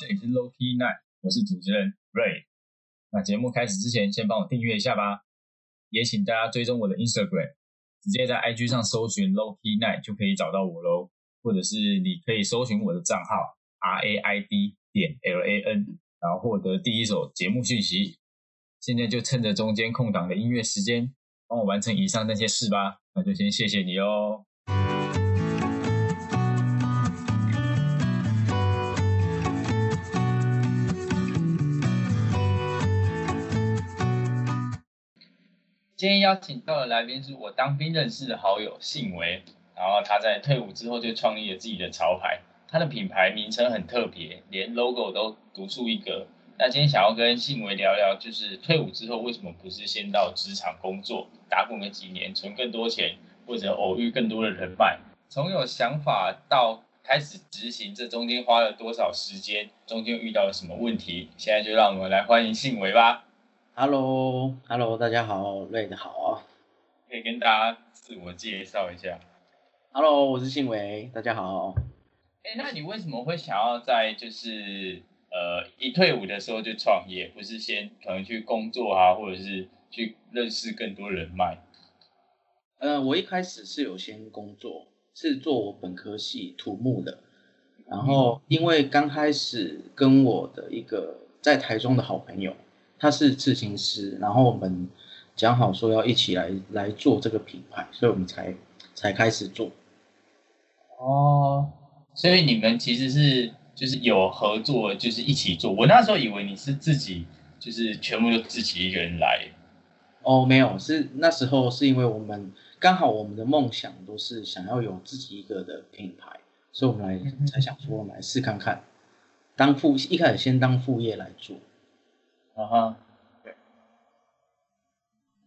这里是 Low Key Night，我是主持人 Ray。那节目开始之前，先帮我订阅一下吧，也请大家追踪我的 Instagram，直接在 IG 上搜寻 Low Key Night 就可以找到我喽，或者是你可以搜寻我的账号 R A I D 点 L A N，然后获得第一手节目讯息。现在就趁着中间空档的音乐时间，帮我完成以上那些事吧。那就先谢谢你哦。今天邀请到的来宾是我当兵认识的好友信维，然后他在退伍之后就创立了自己的潮牌，他的品牌名称很特别，连 logo 都独树一格。那今天想要跟信维聊聊，就是退伍之后为什么不是先到职场工作，打滚个几年，存更多钱，或者偶遇更多的人脉，从有想法到开始执行，这中间花了多少时间，中间遇到了什么问题？现在就让我们来欢迎信维吧。Hello，Hello，大家好，瑞的好啊。可以跟大家自我介绍一下。Hello，我是信维，大家好。哎，那你为什么会想要在就是呃一退伍的时候就创业，不是先可能去工作啊，或者是去认识更多人脉？呃，我一开始是有先工作，是做我本科系土木的，然后因为刚开始跟我的一个在台中的好朋友，他是刺青师，然后我们讲好说要一起来来做这个品牌，所以我们才才开始做。哦，所以你们其实是就是有合作，就是一起做。我那时候以为你是自己，就是全部都自己一个人来。哦，没有，是那时候是因为我们刚好我们的梦想都是想要有自己一个的品牌，所以我们来才想说我们来试看看，当副一开始先当副业来做。啊哈，对。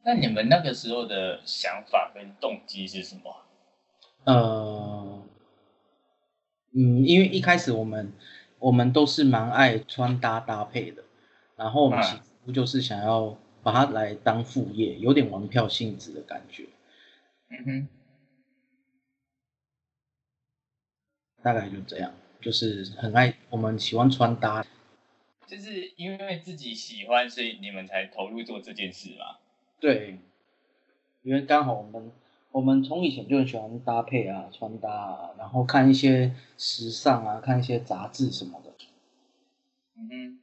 那你们那个时候的想法跟动机是什么？呃，嗯，因为一开始我们我们都是蛮爱穿搭搭配的，然后我们起初就是想要把它来当副业，有点玩票性质的感觉。嗯哼，大概就这样，就是很爱我们喜欢穿搭，就是因为自己喜欢，所以你们才投入做这件事嘛。对，因为刚好我们我们从以前就很喜欢搭配啊、穿搭啊，然后看一些时尚啊、看一些杂志什么的。嗯哼，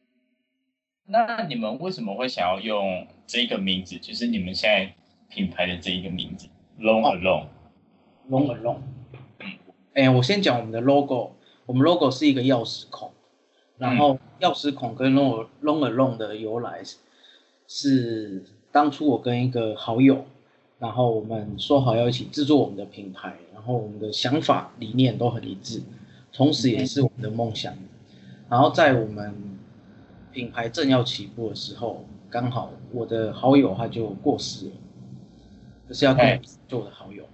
那你们为什么会想要用这个名字？就是你们现在品牌的这一个名字，Long Alone。Long Alone。嗯，哎，我先讲我们的 logo，我们 logo 是一个钥匙孔，然后钥匙孔跟 Long Long Alone 的由来是是当初我跟一个好友，然后我们说好要一起制作我们的品牌，然后我们的想法理念都很一致，同时也是我们的梦想。然后在我们品牌正要起步的时候，刚好我的好友他就过世了，就是要跟我的好友。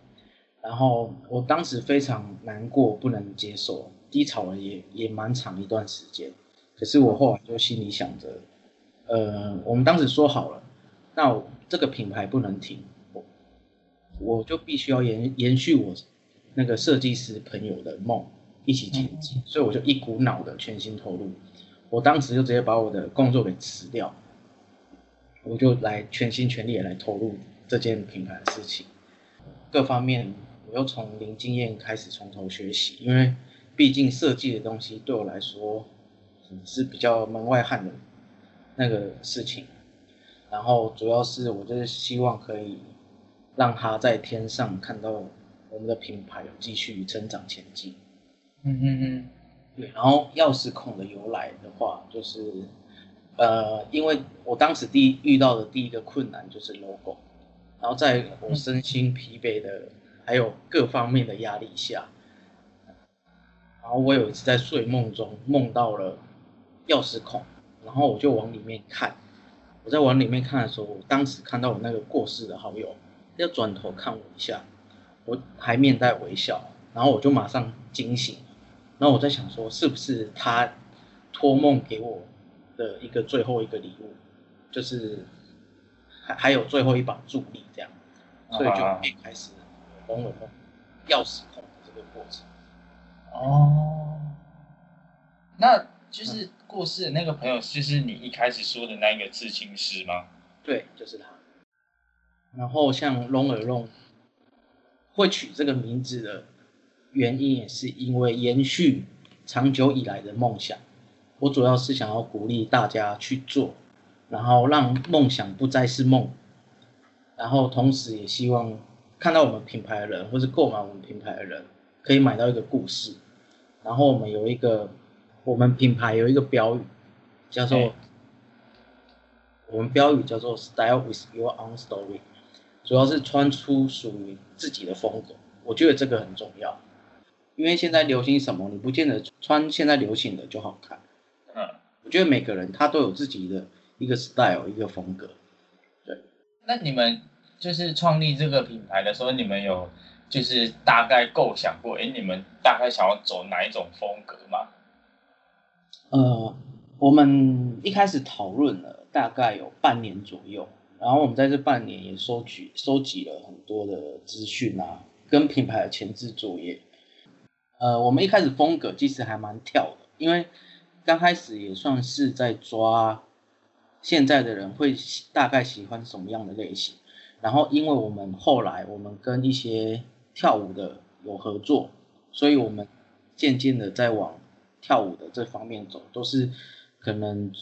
然后我当时非常难过，不能接受，低潮了也也蛮长一段时间。可是我后来就心里想着，呃，我们当时说好了，那我这个品牌不能停，我我就必须要延延续我那个设计师朋友的梦，一起前进。所以我就一股脑的全心投入，我当时就直接把我的工作给辞掉，我就来全心全力的来投入这件品牌的事情，各方面。我又从零经验开始从头学习，因为毕竟设计的东西对我来说是比较门外汉的那个事情。然后主要是我就是希望可以让他在天上看到我们的品牌有继续成长前进。嗯嗯嗯，对。然后钥匙孔的由来的话，就是呃，因为我当时第一遇到的第一个困难就是 logo，然后在我身心疲惫的。还有各方面的压力下，然后我有一次在睡梦中梦到了钥匙孔，然后我就往里面看。我在往里面看的时候，我当时看到我那个过世的好友，他就转头看我一下，我还面带微笑，然后我就马上惊醒。然后我在想说，是不是他托梦给我的一个最后一个礼物，就是还还有最后一把助力这样，所以就可以开始。梦了梦钥匙孔的这个过程。哦，那就是过世的那个朋友，就是你一开始说的那一个刺青师吗？对，就是他。然后像 Long Alone 会取这个名字的原因，也是因为延续长久以来的梦想。我主要是想要鼓励大家去做，然后让梦想不再是梦。然后同时也希望看到我们品牌的人，或是购买我们品牌的人，可以买到一个故事。然后我们有一个，我们品牌有一个标语，叫做我们标语叫做 “Style with your own story”。主要是穿出属于自己的风格，我觉得这个很重要，因为现在流行什么，你不见得穿现在流行的就好看。嗯，我觉得每个人他都有自己的一个 style，一个风格。对。那你们就是创立这个品牌的时候，你们有就是大概构想过，哎，你们大概想要走哪一种风格吗？呃，我们一开始讨论了大概有半年左右。然后我们在这半年也收取收集了很多的资讯啊，跟品牌的前置作业。呃，我们一开始风格其实还蛮跳的，因为刚开始也算是在抓现在的人会大概喜欢什么样的类型。然后因为我们后来我们跟一些跳舞的有合作，所以我们渐渐的在往跳舞的这方面走，都是可能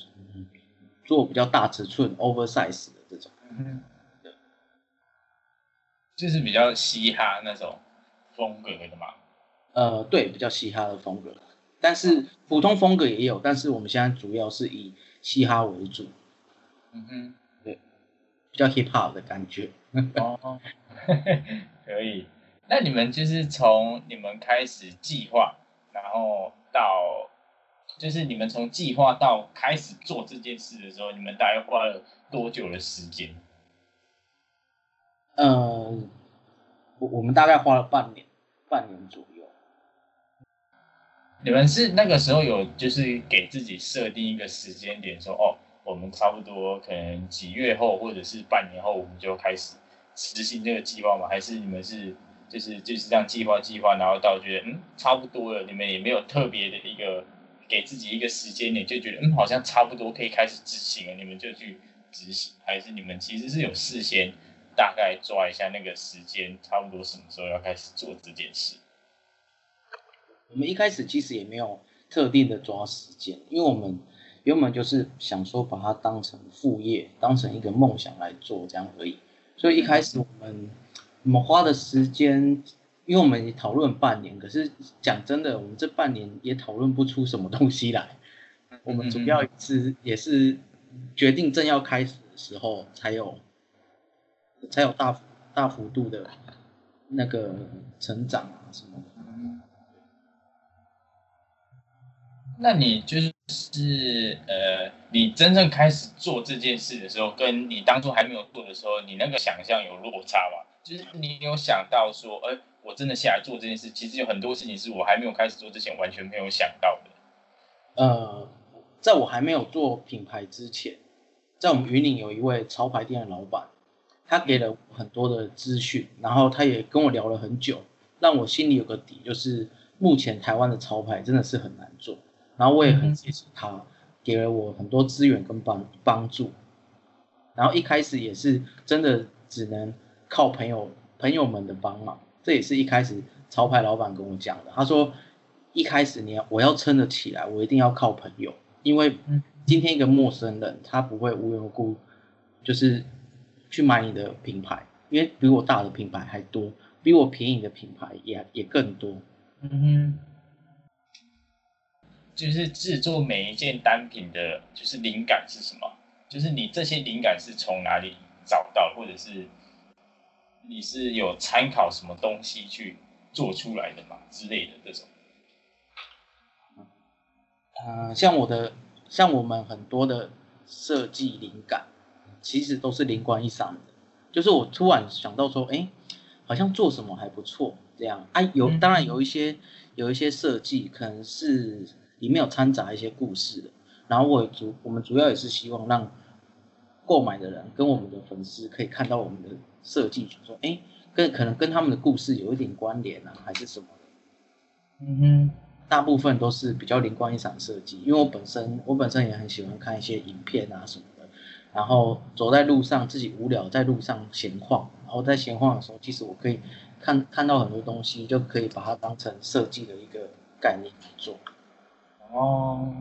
做比较大尺寸 oversize。嗯，对，就是比较嘻哈那种风格的嘛。呃，对，比较嘻哈的风格，但是普通风格也有，但是我们现在主要是以嘻哈为主。嗯哼，对，比较 hip hop 的感觉。哦，可以。那你们就是从你们开始计划，然后到。就是你们从计划到开始做这件事的时候，你们大概花了多久的时间？呃，我我们大概花了半年，半年左右。你们是那个时候有就是给自己设定一个时间点，说哦，我们差不多可能几月后或者是半年后，我们就开始执行这个计划吗？还是你们是就是就是这样计划计划，然后到觉得嗯差不多了，你们也没有特别的一个。给自己一个时间点，就觉得嗯，好像差不多可以开始执行了，你们就去执行，还是你们其实是有事先大概抓一下那个时间，差不多什么时候要开始做这件事？我们一开始其实也没有特定的抓时间，因为我们原本就是想说把它当成副业，当成一个梦想来做这样而已，所以一开始我们我们花的时间。因为我们讨论半年，可是讲真的，我们这半年也讨论不出什么东西来。我们主要是也是决定正要开始的时候，才有才有大大幅度的那个成长啊什么的。那你就是呃，你真正开始做这件事的时候，跟你当初还没有做的时候，你那个想象有落差吗？就是你有想到说，哎。我真的下来做这件事，其实有很多事情是我还没有开始做之前完全没有想到的。呃，在我还没有做品牌之前，在我们云岭有一位潮牌店的老板，他给了很多的资讯，然后他也跟我聊了很久，让我心里有个底，就是目前台湾的潮牌真的是很难做。然后我也很谢谢他，给了我很多资源跟帮帮助。然后一开始也是真的只能靠朋友朋友们的帮忙。这也是一开始潮牌老板跟我讲的。他说，一开始你要我要撑得起来，我一定要靠朋友，因为今天一个陌生人他不会无缘无故就是去买你的品牌，因为比我大的品牌还多，比我便宜的品牌也也更多。嗯哼，就是制作每一件单品的，就是灵感是什么？就是你这些灵感是从哪里找到，或者是？你是有参考什么东西去做出来的吗？之类的这种。呃，像我的，像我们很多的设计灵感，其实都是灵光一闪的。就是我突然想到说，哎，好像做什么还不错，这样。啊，有当然有一些有一些设计可能是里面有掺杂一些故事的。然后我主我们主要也是希望让购买的人跟我们的粉丝可以看到我们的。设计说，哎，跟可能跟他们的故事有一点关联啊，还是什么的？嗯哼，大部分都是比较灵光一闪设计，因为我本身我本身也很喜欢看一些影片啊什么的，然后走在路上自己无聊在路上闲晃，然后在闲晃的时候，其实我可以看看到很多东西，就可以把它当成设计的一个概念来做。哦，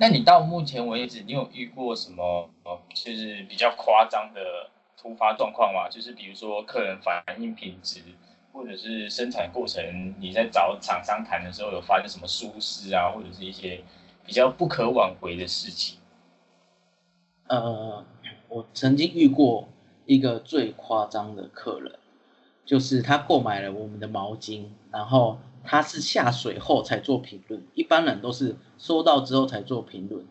那你到目前为止，你有遇过什么，就是比较夸张的突发状况吗？就是比如说客人反映品质，或者是生产过程，你在找厂商谈的时候有发生什么疏失啊，或者是一些比较不可挽回的事情？呃，我曾经遇过一个最夸张的客人，就是他购买了我们的毛巾，然后。他是下水后才做评论，一般人都是收到之后才做评论。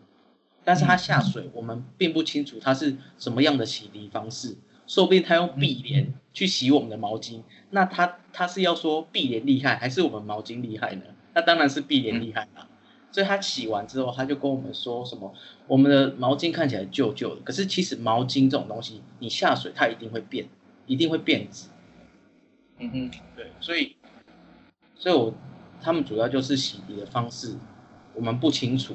但是他下水，我们并不清楚他是什么样的洗涤方式，说不定他用碧莲去洗我们的毛巾，那他他是要说碧莲厉害，还是我们毛巾厉害呢？那当然是碧莲厉害啦。所以他洗完之后，他就跟我们说什么，我们的毛巾看起来旧旧的，可是其实毛巾这种东西，你下水它一定会变，一定会变质。嗯哼，对，所以。所以，我他们主要就是洗涤的方式，我们不清楚，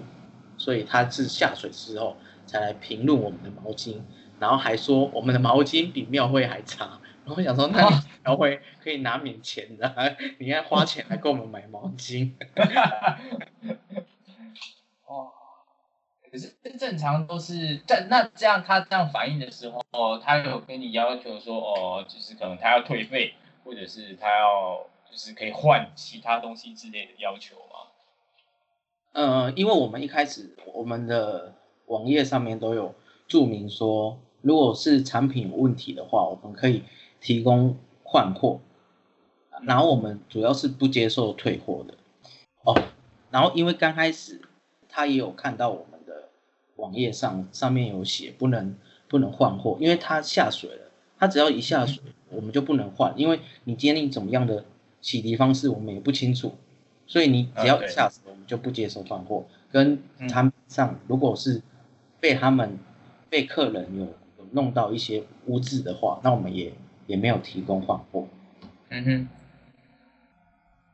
所以他是下水之后才来评论我们的毛巾，然后还说我们的毛巾比庙会还差。然后想说，那庙会可以拿免钱的，你还花钱来给我们买毛巾。哦，可是正常都是在那这样，他这样反应的时候，他有跟你要求说，哦，就是可能他要退费，或者是他要。就是可以换其他东西之类的要求吗？呃，因为我们一开始我们的网页上面都有注明说，如果是产品有问题的话，我们可以提供换货。然后我们主要是不接受退货的。哦，然后因为刚开始他也有看到我们的网页上上面有写不能不能换货，因为他下水了，他只要一下水，我们就不能换，因为你今天怎么样的。洗涤方式我们也不清楚，所以你只要一下次我们就不接受换货。跟产品上如果是被他们被客人有有弄到一些污渍的话，那我们也也没有提供换货。嗯哼。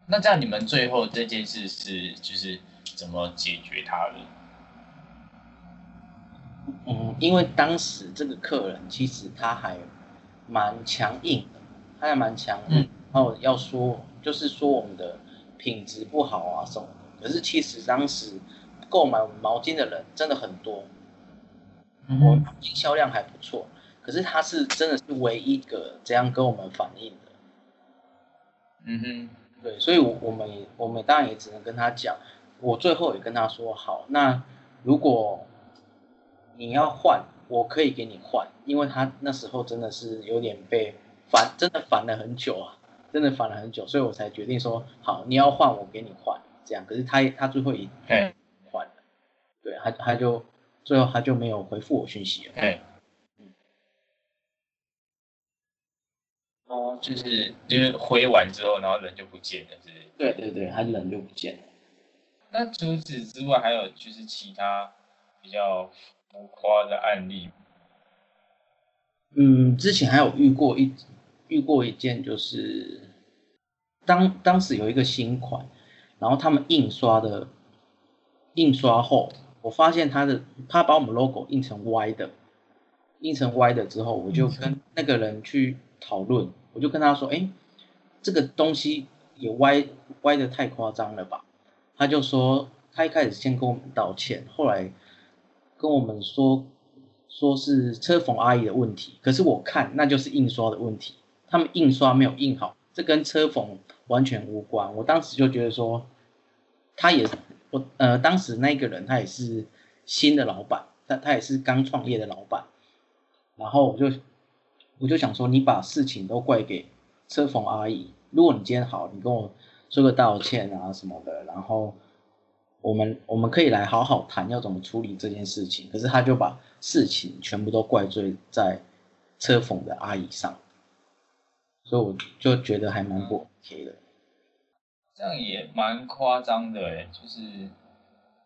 那这样你们最后这件事是就是怎么解决它的？嗯，因为当时这个客人其实他还蛮强硬的，他还蛮强硬。然后要说，就是说我们的品质不好啊什么的。可是其实当时购买我们毛巾的人真的很多，我们毛巾销量还不错。可是他是真的是唯一一个这样跟我们反映的。嗯哼，对，所以，我我们也我们当然也只能跟他讲。我最后也跟他说，好，那如果你要换，我可以给你换，因为他那时候真的是有点被烦，真的烦了很久啊。真的烦了很久，所以我才决定说好，你要换我给你换，这样。可是他他最后一换了，对，他他就最后他就没有回复我讯息了。哦，就是就是回完之后，然后人就不见了，是？对对对，他人就不见了。那除此之外，还有就是其他比较浮夸的案例？嗯，之前还有遇过一。遇过一件，就是当当时有一个新款，然后他们印刷的印刷后，我发现他的他把我们 logo 印成歪的，印成歪的之后，我就跟那个人去讨论，我就跟他说，哎，这个东西也歪歪的太夸张了吧？他就说，他一开始先跟我们道歉，后来跟我们说说是车缝阿姨的问题，可是我看那就是印刷的问题。他们印刷没有印好，这跟车缝完全无关。我当时就觉得说，他也我呃，当时那个人他也是新的老板，他他也是刚创业的老板。然后我就我就想说，你把事情都怪给车缝阿姨。如果你今天好，你跟我说个道歉啊什么的，然后我们我们可以来好好谈要怎么处理这件事情。可是他就把事情全部都怪罪在车缝的阿姨上。所以我就觉得还蛮不 OK 的，这样也蛮夸张的哎，就是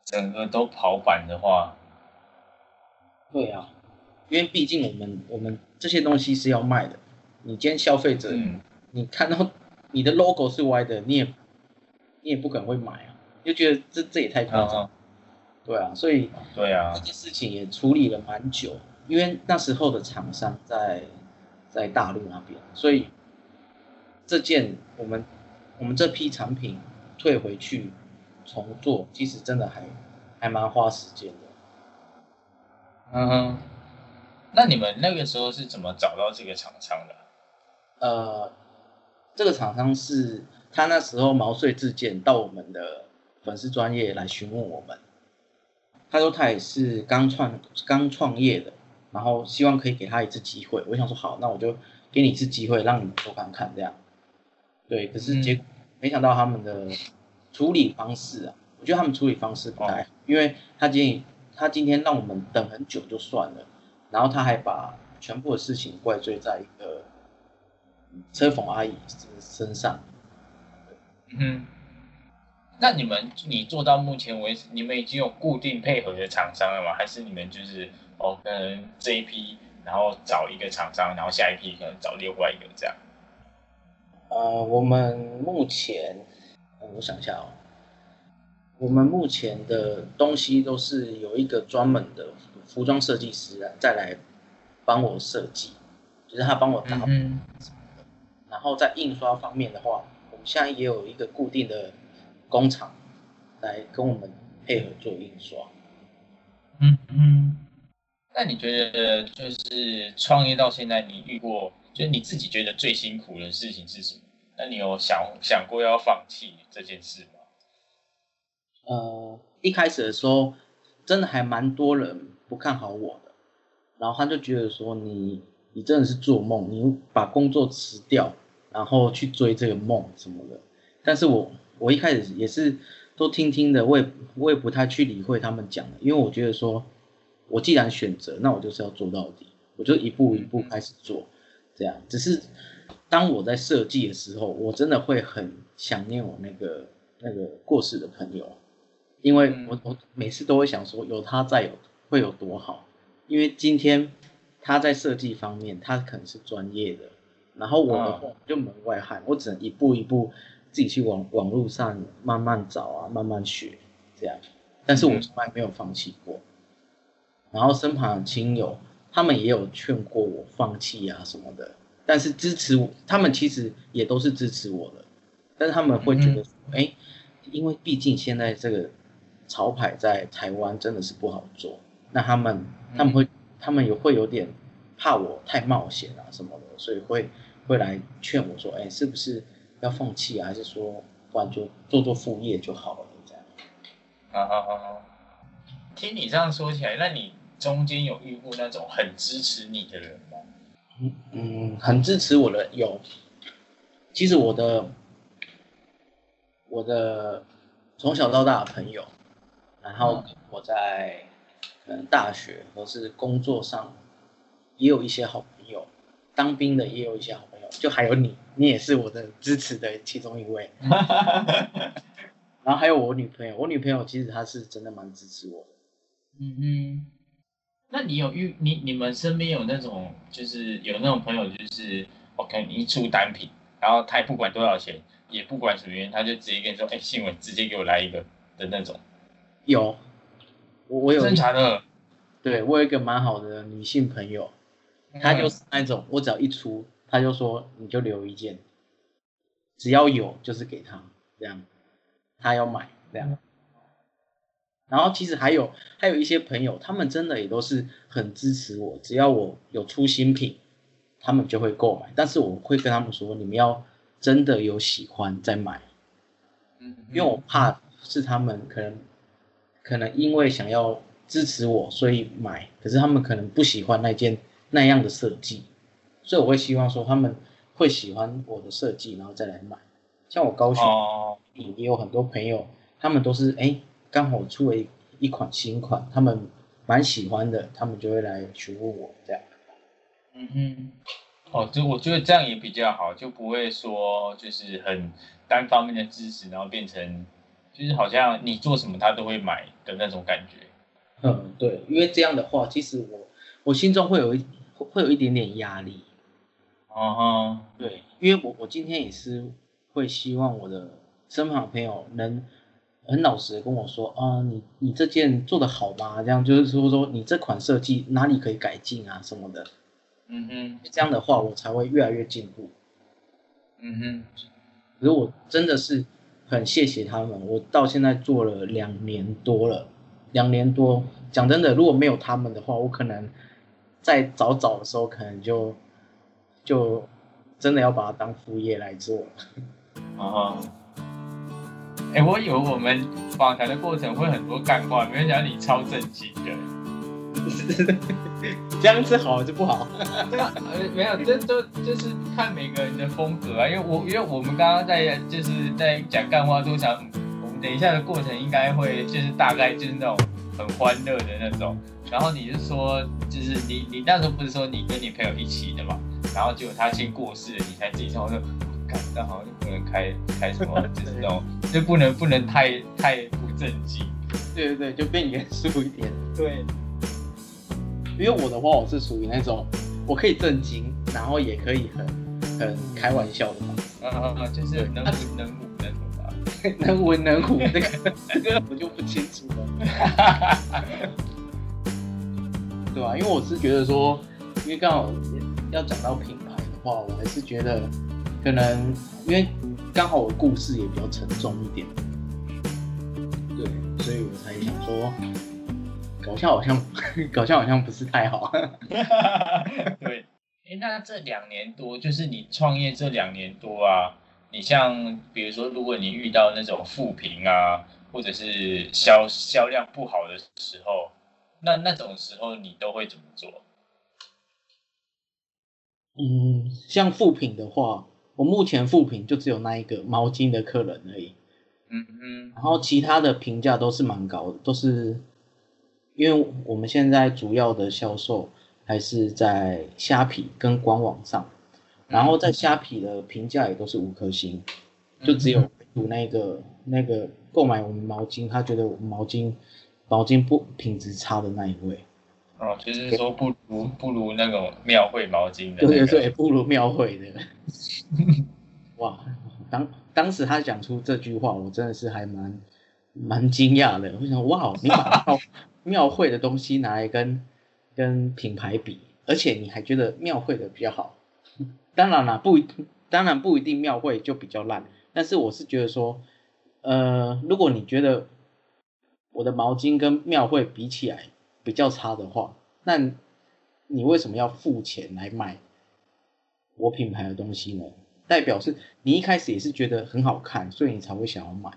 整个都跑版的话，对啊，因为毕竟我们我们这些东西是要卖的，你今天消费者，你看到你的 logo 是歪的，你也你也不可能会买啊，就觉得这这也太夸张。对啊，所以对啊，这件事情也处理了蛮久，因为那时候的厂商在在大陆那边，所以这件我们我们这批产品退回去重做，其实真的还还蛮花时间的。嗯哼，那你们那个时候是怎么找到这个厂商的？呃，这个厂商是他那时候毛遂自荐到我们的粉丝专业来询问我们。他说他也是刚创刚创业的，然后希望可以给他一次机会。我想说好，那我就给你一次机会，让你们做看看这样。对，可是结果没想到他们的处理方式啊，我觉得他们处理方式不太好，因为他今天他今天让我们等很久就算了，然后他还把全部的事情怪罪在一个车缝阿姨身上。嗯。那你们，你做到目前为止，你们已经有固定配合的厂商了吗？还是你们就是哦，可能这一批，然后找一个厂商，然后下一批可能找另外一个这样？呃，我们目前，我想一下哦，我们目前的东西都是有一个专门的服装设计师来再来帮我设计，就是他帮我打，嗯，然后在印刷方面的话，我们现在也有一个固定的。工厂来跟我们配合做印刷。嗯嗯，那你觉得就是创业到现在，你遇过就是你自己觉得最辛苦的事情是什么？那你有想想过要放弃这件事吗？呃，一开始的时候，真的还蛮多人不看好我的，然后他就觉得说你你真的是做梦，你把工作辞掉，然后去追这个梦什么的。但是我。我一开始也是都听听的，我也我也不太去理会他们讲的，因为我觉得说，我既然选择，那我就是要做到底，我就一步一步开始做，这样。只是当我在设计的时候，我真的会很想念我那个那个过世的朋友，因为我我每次都会想说，有他在有会有多好，因为今天他在设计方面他可能是专业的，然后我的话就门外汉，我只能一步一步。自己去网网络上慢慢找啊，慢慢学，这样。但是我从来没有放弃过。然后身旁的亲友，他们也有劝过我放弃啊什么的。但是支持我，他们其实也都是支持我的。但是他们会觉得，哎，因为毕竟现在这个潮牌在台湾真的是不好做。那他们他们会他们也会有点怕我太冒险啊什么的，所以会会来劝我说，哎，是不是？要放弃啊，还是说不然就做做副业就好了？这样。啊啊啊！听你这样说起来，那你中间有遇过那种很支持你的人吗？嗯嗯，很支持我的有。其实我的我的从小到大的朋友，然后我在嗯大学或是工作上也有一些好朋友，当兵的也有一些好朋友，就还有你。你也是我的支持的其中一位，然后还有我女朋友，我女朋友其实她是真的蛮支持我的。嗯嗯，那你有遇你你们身边有那种就是有那种朋友，就是 OK，你一出单品，然后他也不管多少钱，也不管什么原因，他就直接跟你说，哎，新闻直接给我来一个的那种。有，我我有真的，对我有一个蛮好的女性朋友，她就是那种我只要一出。她就说：“你就留一件，只要有就是给她这样，她要买这样。然后其实还有还有一些朋友，他们真的也都是很支持我，只要我有出新品，他们就会购买。但是我会跟他们说，你们要真的有喜欢再买，嗯，因为我怕是他们可能可能因为想要支持我，所以买，可是他们可能不喜欢那件那样的设计。”所以我会希望说他们会喜欢我的设计，然后再来买。像我高雄也有很多朋友，他们都是哎刚好出了一一款新款，他们蛮喜欢的，他们就会来询问我这样。嗯哼，哦，就我觉得这样也比较好，就不会说就是很单方面的支持，然后变成就是好像你做什么他都会买的那种感觉。嗯，对，因为这样的话，其实我我心中会有一会有一点点压力。哦，对，因为我我今天也是会希望我的身旁朋友能很老实的跟我说啊，你你这件做的好吗？这样就是说说你这款设计哪里可以改进啊什么的。嗯哼，这样的话我才会越来越进步。嗯哼，可是我真的是很谢谢他们，我到现在做了两年多了，两年多，讲真的，如果没有他们的话，我可能在早早的时候可能就就真的要把它当副业来做了。啊。哎，我以为我们访谈的过程会很多干话，没有想到你超正经的。这样是好还是不好？对啊，呃，没有，这都就是看每个人的风格啊。因为我因为我们刚刚在就是在讲干话，都想我们等一下的过程应该会就是大概就是那种很欢乐的那种。然后你是说，就是你你那时候不是说你跟你朋友一起的嘛？然后结果他先过世了，你才自己说。那好像就不能开开什么，就是那种，就不能不能太太不正经。对对对，就变严肃一点。对，因为我的话，我是属于那种，我可以正经，然后也可以很很开玩笑的嘛。啊啊啊！就是能文能武那种吧。能文能武 那个这个 我就不清楚了。对吧？因为我是觉得说，因为刚好要讲到品牌的话，我还是觉得。可能因为刚好我故事也比较沉重一点，对，所以我才想说，搞笑好像 搞笑好像不是太好。对，哎，那这两年多，就是你创业这两年多啊，你像比如说，如果你遇到那种负评啊，或者是销销量不好的时候，那那种时候你都会怎么做？嗯，像负评的话。我目前复评就只有那一个毛巾的客人而已，嗯嗯，然后其他的评价都是蛮高的，都是因为我们现在主要的销售还是在虾皮跟官网上，然后在虾皮的评价也都是五颗星，就只有有那个那个购买我们毛巾，他觉得我们毛巾毛巾不品质差的那一位。哦，就是说不如不如那种庙会毛巾的，对对对，不如庙会的。哇，当当时他讲出这句话，我真的是还蛮蛮惊讶的。我想，哇，你把庙 庙会的东西拿来跟跟品牌比，而且你还觉得庙会的比较好。当然了，不当然不一定庙会就比较烂，但是我是觉得说，呃，如果你觉得我的毛巾跟庙会比起来，比较差的话，那你为什么要付钱来买我品牌的东西呢？代表是你一开始也是觉得很好看，所以你才会想要买。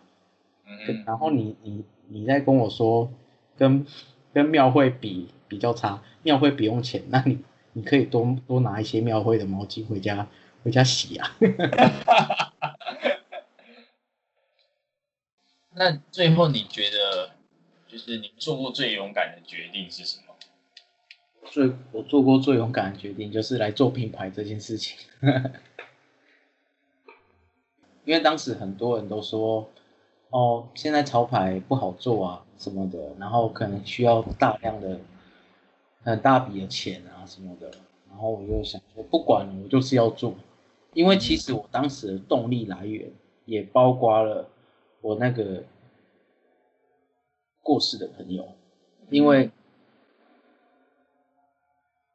嗯，然后你你你在跟我说跟跟庙会比比较差，庙会不用钱，那你你可以多多拿一些庙会的毛巾回家回家洗啊。那最后你觉得？就是你做过最勇敢的决定是什么？最我做过最勇敢的决定就是来做品牌这件事情。因为当时很多人都说，哦，现在潮牌不好做啊什么的，然后可能需要大量的很大笔的钱啊什么的，然后我就想说，不管，我就是要做。因为其实我当时的动力来源也包括了我那个。过世的朋友，因为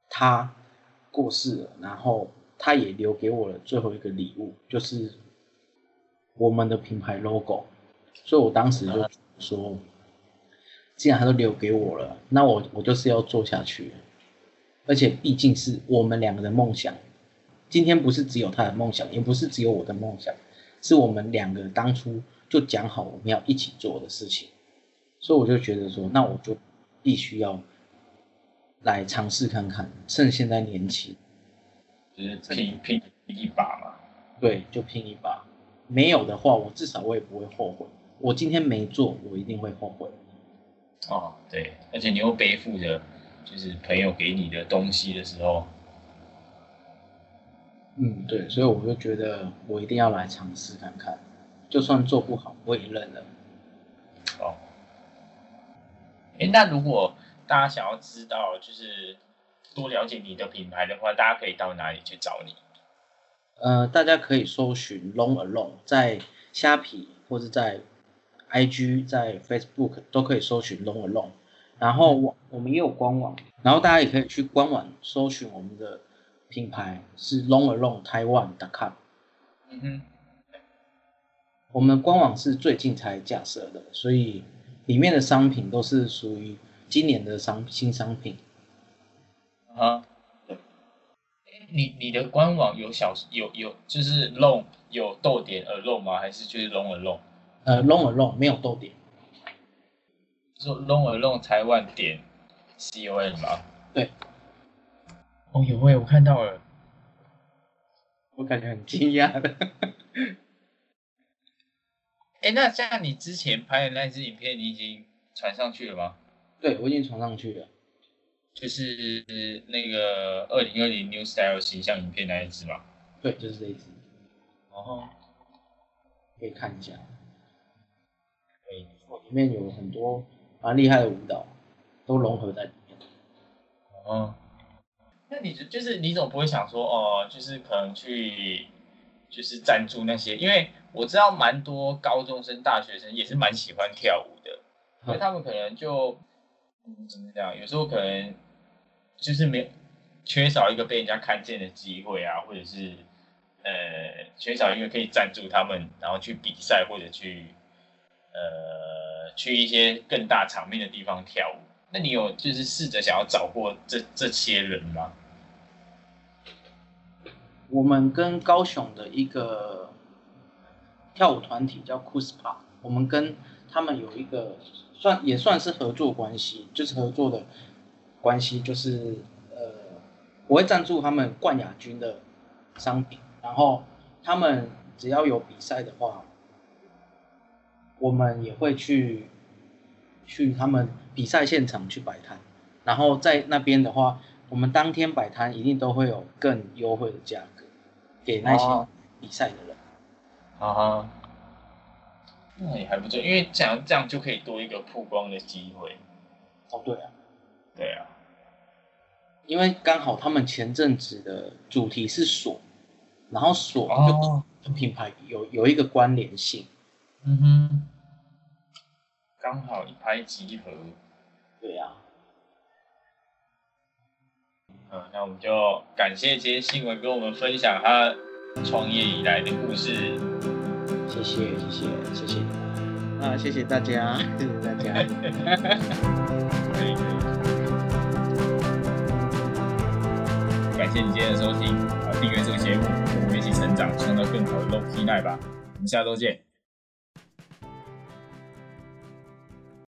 他过世了，然后他也留给我了最后一个礼物，就是我们的品牌 logo。所以我当时就说，既然他都留给我了，那我我就是要做下去。而且毕竟是我们两个的梦想，今天不是只有他的梦想，也不是只有我的梦想，是我们两个当初就讲好我们要一起做的事情。所以我就觉得说，那我就必须要来尝试看看，趁现在年轻，就是拼拼一把嘛。对，就拼一把。没有的话，我至少我也不会后悔。我今天没做，我一定会后悔。哦，对，而且你又背负着就是朋友给你的东西的时候，嗯，对，所以我就觉得我一定要来尝试看看，就算做不好，我也认了。哦。哎，那如果大家想要知道，就是多了解你的品牌的话，大家可以到哪里去找你？呃，大家可以搜寻 Long Alone，在虾皮或者在 IG、在 Facebook 都可以搜寻 Long Alone。然后我我们也有官网，然后大家也可以去官网搜寻我们的品牌是 Long Alone Taiwan.com。嗯哼，我们官网是最近才架设的，所以里面的商品都是属于今年的商新商品。啊。你你的官网有小有有就是 long 有逗点 alone 吗？还是就是 long alone？呃，long alone 没有逗点。说 long alone 台湾点 com 吗？对。哦，有诶，我看到了。我感觉很惊讶的。哎，那像你之前拍的那支影片，你已经传上去了吗？对，我已经传上去了。就是那个二零二零 New Style 形象影片那一支嘛？对，就是这一支。哦，可以看一下。没错，里面有很多蛮厉害的舞蹈，都融合在里面。哦。那你就就是你总不会想说哦，就是可能去就是赞助那些，因为我知道蛮多高中生、大学生也是蛮喜欢跳舞的，所以他们可能就。嗯，怎么讲？有时候可能就是没缺少一个被人家看见的机会啊，或者是呃缺少一个可以赞助他们，然后去比赛或者去呃去一些更大场面的地方跳舞。那你有就是试着想要找过这这些人吗？我们跟高雄的一个跳舞团体叫 Kuspa，我们跟他们有一个。算也算是合作关系，就是合作的关系，就是呃，我会赞助他们冠亚军的商品，然后他们只要有比赛的话，我们也会去去他们比赛现场去摆摊，然后在那边的话，我们当天摆摊一定都会有更优惠的价格给那些比赛的人。啊哈。那也还不错，因为这样这样就可以多一个曝光的机会。哦，对啊，对啊，因为刚好他们前阵子的主题是锁，然后锁就跟品牌有有一个关联性。嗯哼，刚好一拍即合。对啊。嗯，那我们就感谢今天新闻跟我们分享他创业以来的故事。谢谢谢谢谢谢啊！谢谢大家，谢 谢大家。可以可以。感谢你今天的收听啊！订阅这个节目，我们一起成长，创造更好的 Low Key Night 吧！我们下周见。